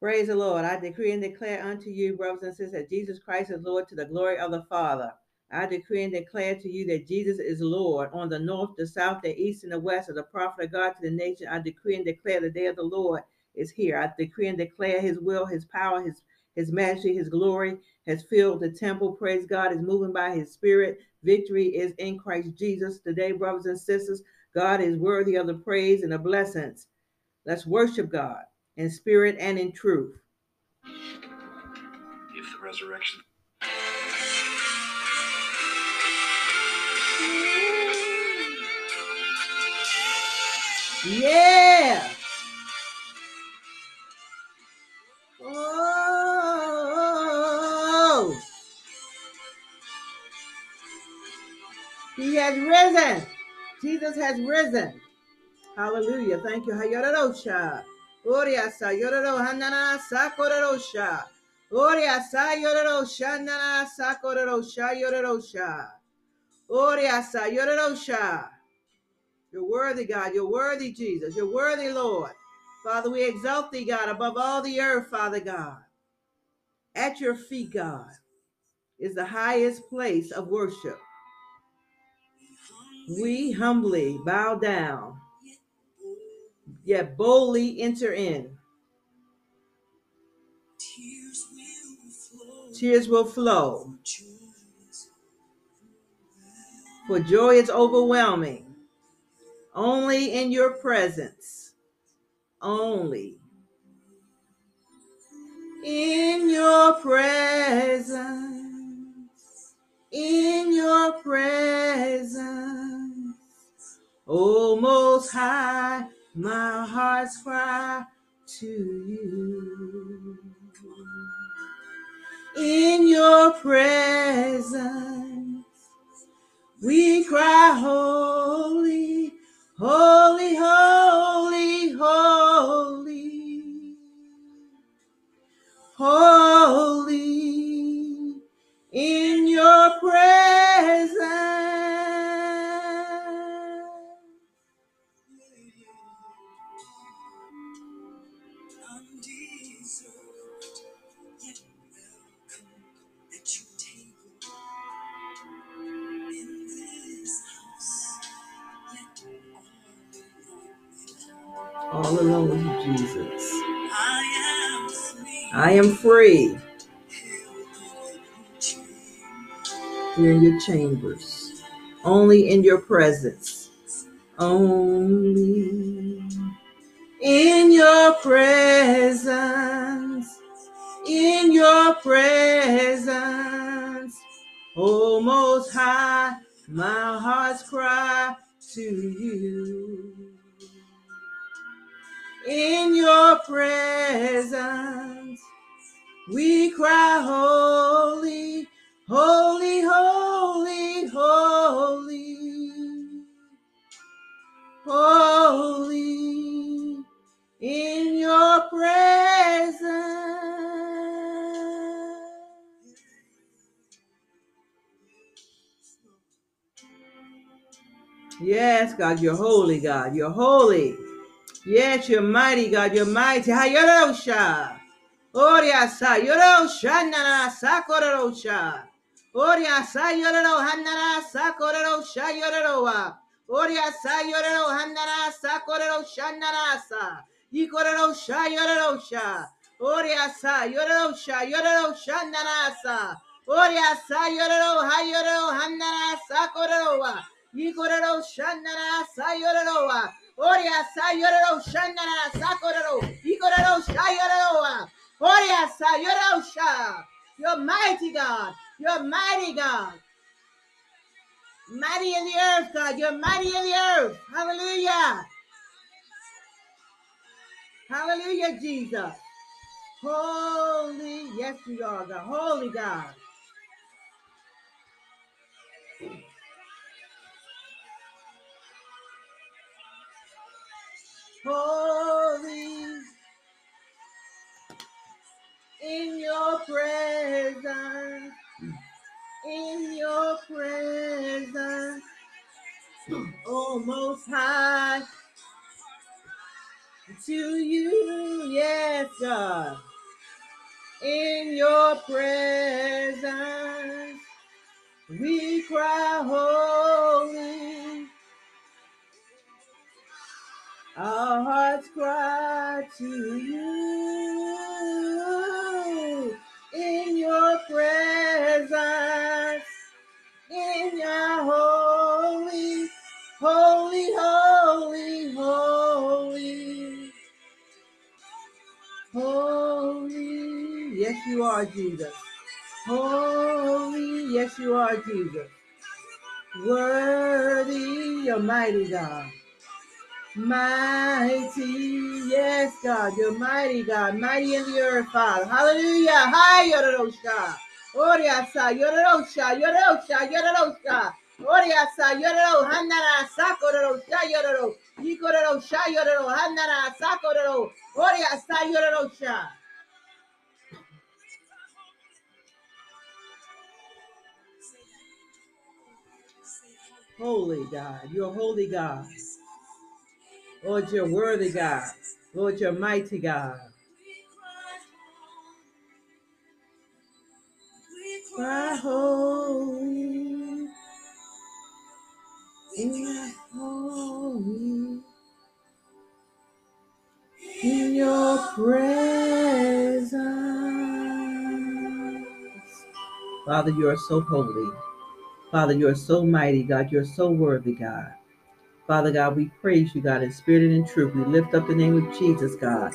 Praise the Lord. I decree and declare unto you, brothers and sisters, that Jesus Christ is Lord to the glory of the Father. I decree and declare to you that Jesus is Lord on the north, the south, the east, and the west, as a prophet of God to the nation. I decree and declare the day of the Lord is here. I decree and declare his will, his power, his his majesty, his glory has filled the temple. Praise God is moving by his spirit. Victory is in Christ Jesus. Today, brothers and sisters, God is worthy of the praise and the blessings. Let's worship God in spirit and in truth. If the resurrection. Yeah. Oh. He has risen. Jesus has risen. Hallelujah. Thank you. Hayorosha. Oriasa yororo hanana sakorosha. Oriasa yororosha nana sakorosha yororosha. Oriasa yororosha. You're worthy, God. You're worthy, Jesus. You're worthy, Lord. Father, we exalt thee, God, above all the earth, Father God. At your feet, God, is the highest place of worship. We humbly bow down, yet boldly enter in. Tears will flow, for joy is overwhelming. Only in your presence, only in your presence, in your presence. Oh, most high, my heart's cry to you. In your presence, we cry, Holy, all alone with Jesus. I am free, I am free. Held in your in your chambers, only in your presence, only in your presence, in your presence. Oh, most high, my heart's cry to you. In your presence, we cry, Holy, Yes, God, you're holy, God. You're holy. Yes, you're mighty, God. You're mighty. Hayorosha. Oriasa. Yorosha. Nana. Sakorosha. Oriasa. Yororo. Hanana. Sakorosha. Yororoa. Oriasa. Yororo. Hanana. Sakorosha. Nanasa. Yikorosha. Yorosha. Oriasa. Yorosha. Yorosha. Nanasa. Oriasa. Yororo. Hayoro. Hanana. Sakoroa. Yikororo. Shanana. Sayoroa. Oria sayoro shanana sakororo. Ikororo shayoro. Oria sayoro sha. You're mighty God. You're mighty God. Mighty in the earth, God. You're mighty in the earth. Hallelujah. Hallelujah, Jesus. Holy, yes, you are God. Holy God. Holy in your presence. In your presence. Oh, most high. To you, yes, God. in your presence. We cry holy. Our hearts cry to you in your presence. In your holy, holy, holy, holy, holy. Yes, you are Jesus. Holy, yes, you are Jesus. Worthy, Almighty God. Mighty, yes, God, you're mighty, God, mighty in the earth, Father. Hallelujah. Hi, Yorosha. Oriasa, Yorosha, Yorosha, Yorosha. Oriasa, Yoro, Hanana, Sakoro, Shayoro, Yikoro, Shayoro, Hanana, Sakoro, Oriasa, Yorosha. Holy God, you're holy God. Lord, you're worthy God. Lord, you're mighty God. Cry holy. In your holy. In your presence. Father, you are so holy. Father, you are so mighty, God. You're so worthy, God. Father God, we praise you, God, in spirit and in truth. We lift up the name of Jesus, God.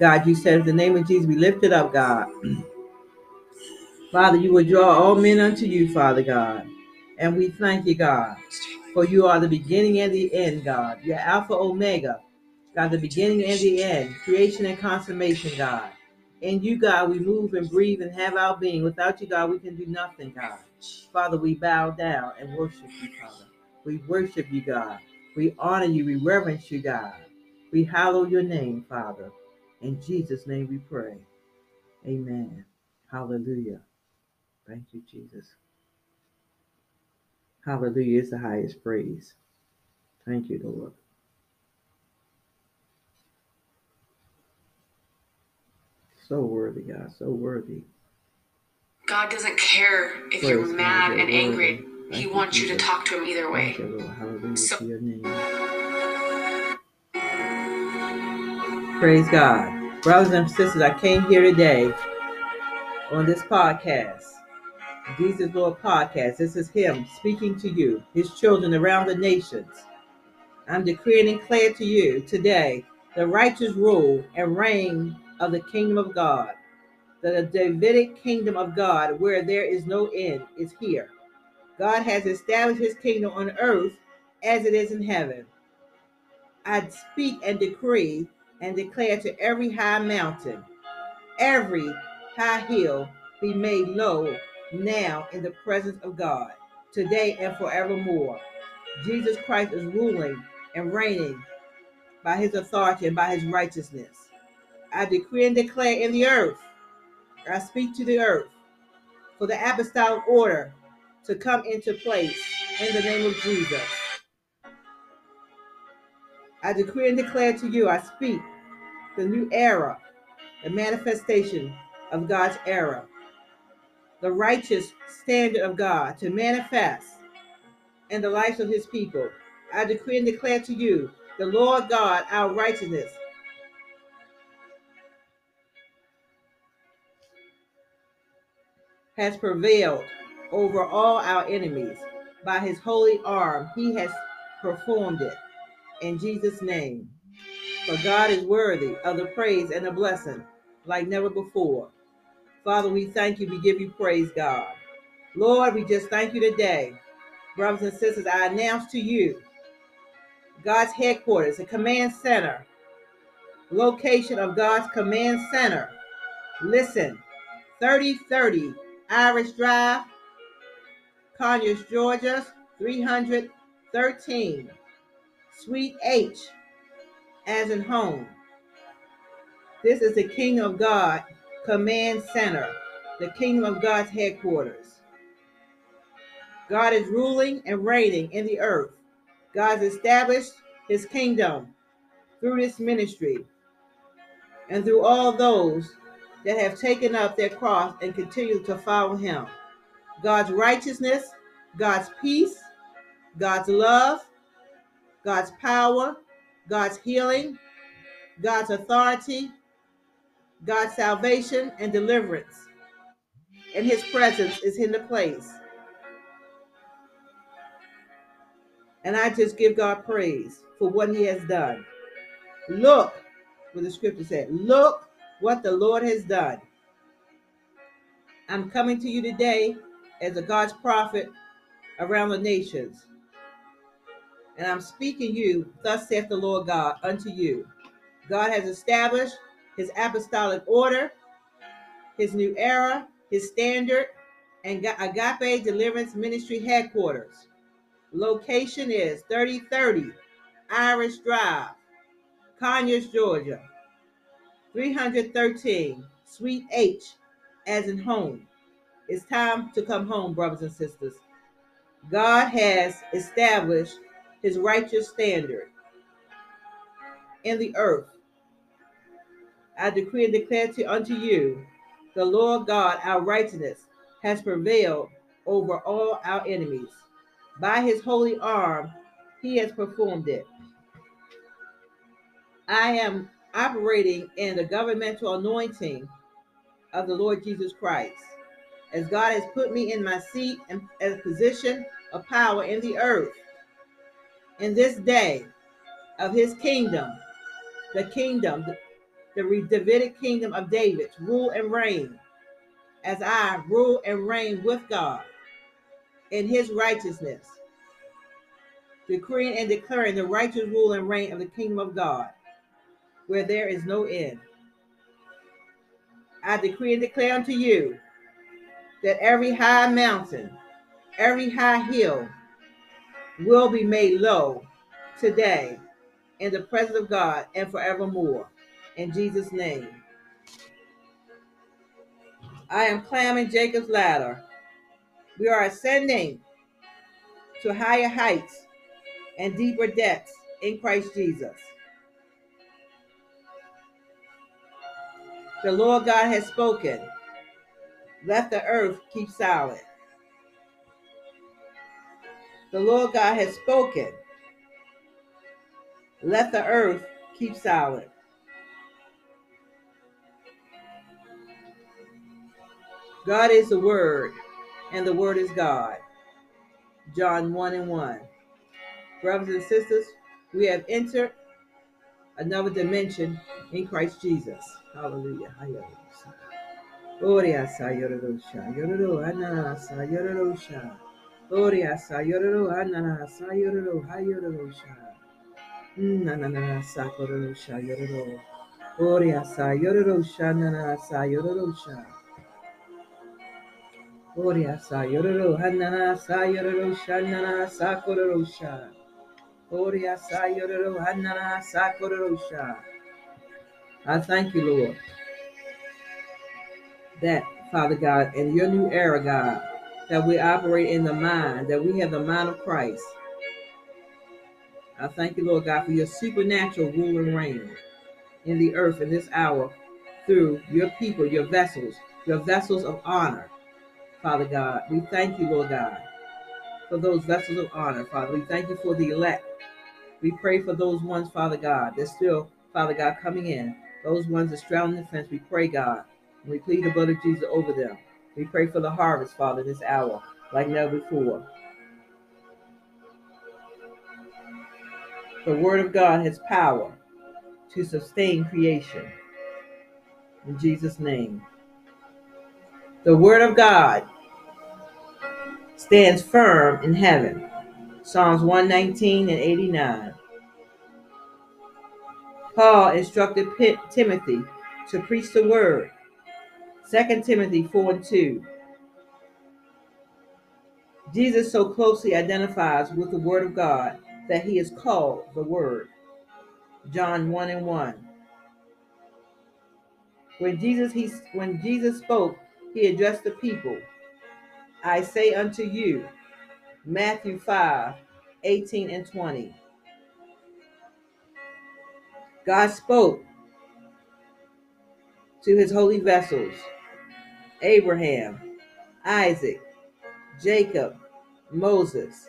God, you said in the name of Jesus, we lift it up, God. Father, you will draw all men unto you, Father God. And we thank you, God, for you are the beginning and the end, God. You're Alpha Omega, God, the beginning and the end, creation and consummation, God. In you, God, we move and breathe and have our being. Without you, God, we can do nothing, God. Father, we bow down and worship you, Father. We worship you, God. We honor you. We reverence you, God. We hallow your name, Father. In Jesus' name we pray. Amen. Hallelujah. Thank you, Jesus. Hallelujah is the highest praise. Thank you, Lord. So worthy, God. So worthy. God doesn't care if Praise you're mad you're and angry. He wants you to talk to him either way. So-. Praise God. Brothers and sisters, I came here today on this podcast, Jesus Lord podcast. This is Him speaking to you, His children around the nations. I'm decreeing and to you today the righteous rule and reign of the kingdom of God. That the Davidic kingdom of God, where there is no end, is here. God has established his kingdom on earth as it is in heaven. I speak and decree and declare to every high mountain, every high hill be made low now in the presence of God, today and forevermore. Jesus Christ is ruling and reigning by his authority and by his righteousness. I decree and declare in the earth, I speak to the earth for the apostolic order to come into place in the name of Jesus. I decree and declare to you, I speak the new era, the manifestation of God's era, the righteous standard of God to manifest in the lives of his people. I decree and declare to you, the Lord God, our righteousness, has prevailed over all our enemies. By his holy arm, he has performed it. In Jesus' name. For God is worthy of the praise and the blessing like never before. Father, we thank you. We give you praise, God. Lord, we just thank you today. Brothers and sisters, I announce to you God's headquarters, the command center, location of God's command center. Listen, 3030 Irish Drive, Conyers, Georgia, 313, Suite H, as in home. This is the Kingdom of God Command Center, the Kingdom of God's headquarters. God is ruling and reigning in the earth. God has established his kingdom through this ministry and through all those that have taken up their cross and continue to follow him. God's righteousness, God's peace, God's love, God's power, God's healing, God's authority, God's salvation and deliverance. And his presence is in the place. And I just give God praise for what he has done. Look what the scripture said. Look what the Lord has done. I'm coming to you today as a God's prophet around the nations. And I'm speaking you, thus saith the Lord God, unto you. God has established his apostolic order, his new era, his standard, and Agape Deliverance Ministry headquarters. Location is 3030 Irish Drive, Conyers, Georgia. 313 Suite H, as in home. It's time to come home, brothers and sisters. God has established his righteous standard in the earth. I decree and declare to unto you, the Lord God, our righteousness, has prevailed over all our enemies. By his holy arm, he has performed it. I am operating in the governmental anointing of the Lord Jesus Christ. As God has put me in my seat and a position of power in the earth, in this day of his kingdom, the kingdom, the Davidic kingdom of David, rule and reign, as I rule and reign with God in his righteousness, decreeing and declaring the righteous rule and reign of the kingdom of God where there is no end. I decree and declare unto you that every high mountain, every high hill will be made low today in the presence of God and forevermore. In Jesus' name. I am climbing Jacob's ladder. We are ascending to higher heights and deeper depths in Christ Jesus. The Lord God has spoken. Let the earth keep silent. The Lord God has spoken. Let the earth keep silent. God is the Word, and the Word is God. John 1 and 1. Brothers and sisters, we have entered another dimension in Christ Jesus. Hallelujah. Oria sa yororosha, yororo anana sa yororosha. Oria sa yororo anana sa yororo ha yororosha. Mm, Nanana sa kororosha yororo. Oria sa yororosha nana sa yororosha. Oria sa yororo yororosha nana sa kororosha. Oria sa yororo hanana sa kororosha. I thank you, Lord, that, Father God, in your new era, God, that we operate in the mind, that we have the mind of Christ. I thank you, Lord God, for your supernatural rule and reign in the earth in this hour through your people, your vessels, your vessels of honor, Father God. We thank you, Lord God, for those vessels of honor, Father. We thank you for the elect. We pray for those ones, Father God, that's still, Father God, coming in. Those ones that straddling the fence, we pray, God. We plead the blood of Jesus over them. We pray for the harvest, Father, this hour, like never before. The Word of God has power to sustain creation. In Jesus' name. The Word of God stands firm in heaven. Psalms 119 and 89. Paul instructed Timothy to preach the word. 2 Timothy 4 and 2. Jesus so closely identifies with the word of God that he is called the word. John 1 and 1. When Jesus he when Jesus spoke, he addressed the people. I say unto you, Matthew 5, 18 and 20. God spoke to his holy vessels Abraham, Isaac, Jacob, Moses,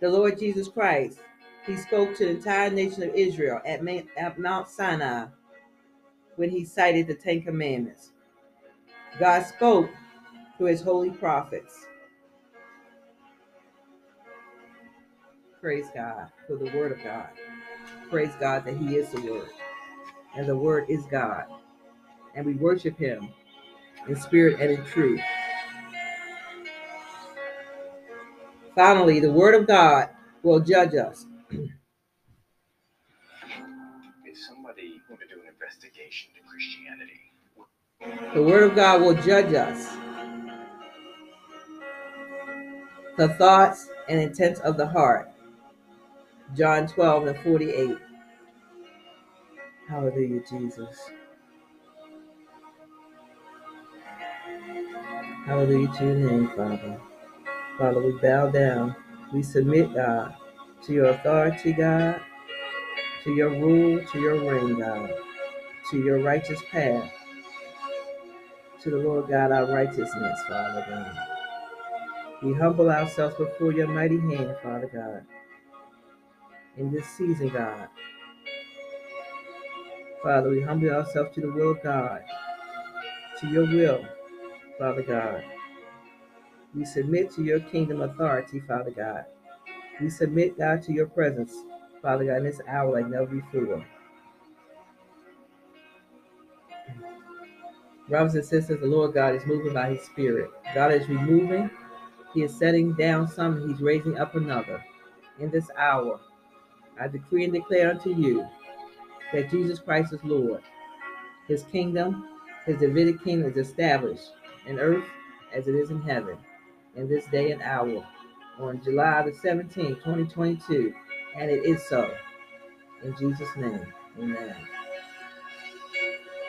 the Lord Jesus Christ. He spoke to the entire nation of Israel at Mount Sinai when he cited the Ten Commandments. God spoke to his holy prophets. Praise God for the word of God. Praise God that he is the word. And the word is God. And we worship him in spirit and in truth. Finally, the word of God will judge us. If somebody were to do an investigation to Christianity, The word of God will judge us. The thoughts and intents of the heart. John 12 and 48. Hallelujah, Jesus. Hallelujah to your name, Father. Father, we bow down. We submit, God, to your authority, God, to your rule, to your reign, God, to your righteous path, to the Lord God, our righteousness, Father God. We humble ourselves before your mighty hand, Father God, in this season, God. Father, we humble ourselves to the will of God, to your will, Father God. We submit to your kingdom authority, Father God. We submit, God, to your presence, Father God, in this hour like never before. Brothers and sisters, the Lord God is moving by his spirit. God is removing, he is setting down some, he's raising up another. In this hour, I decree and declare unto you that Jesus Christ is Lord. His kingdom, his Davidic kingdom is established in earth as it is in heaven in this day and hour on July the 17th, 2022. And it is so. In Jesus' name, amen.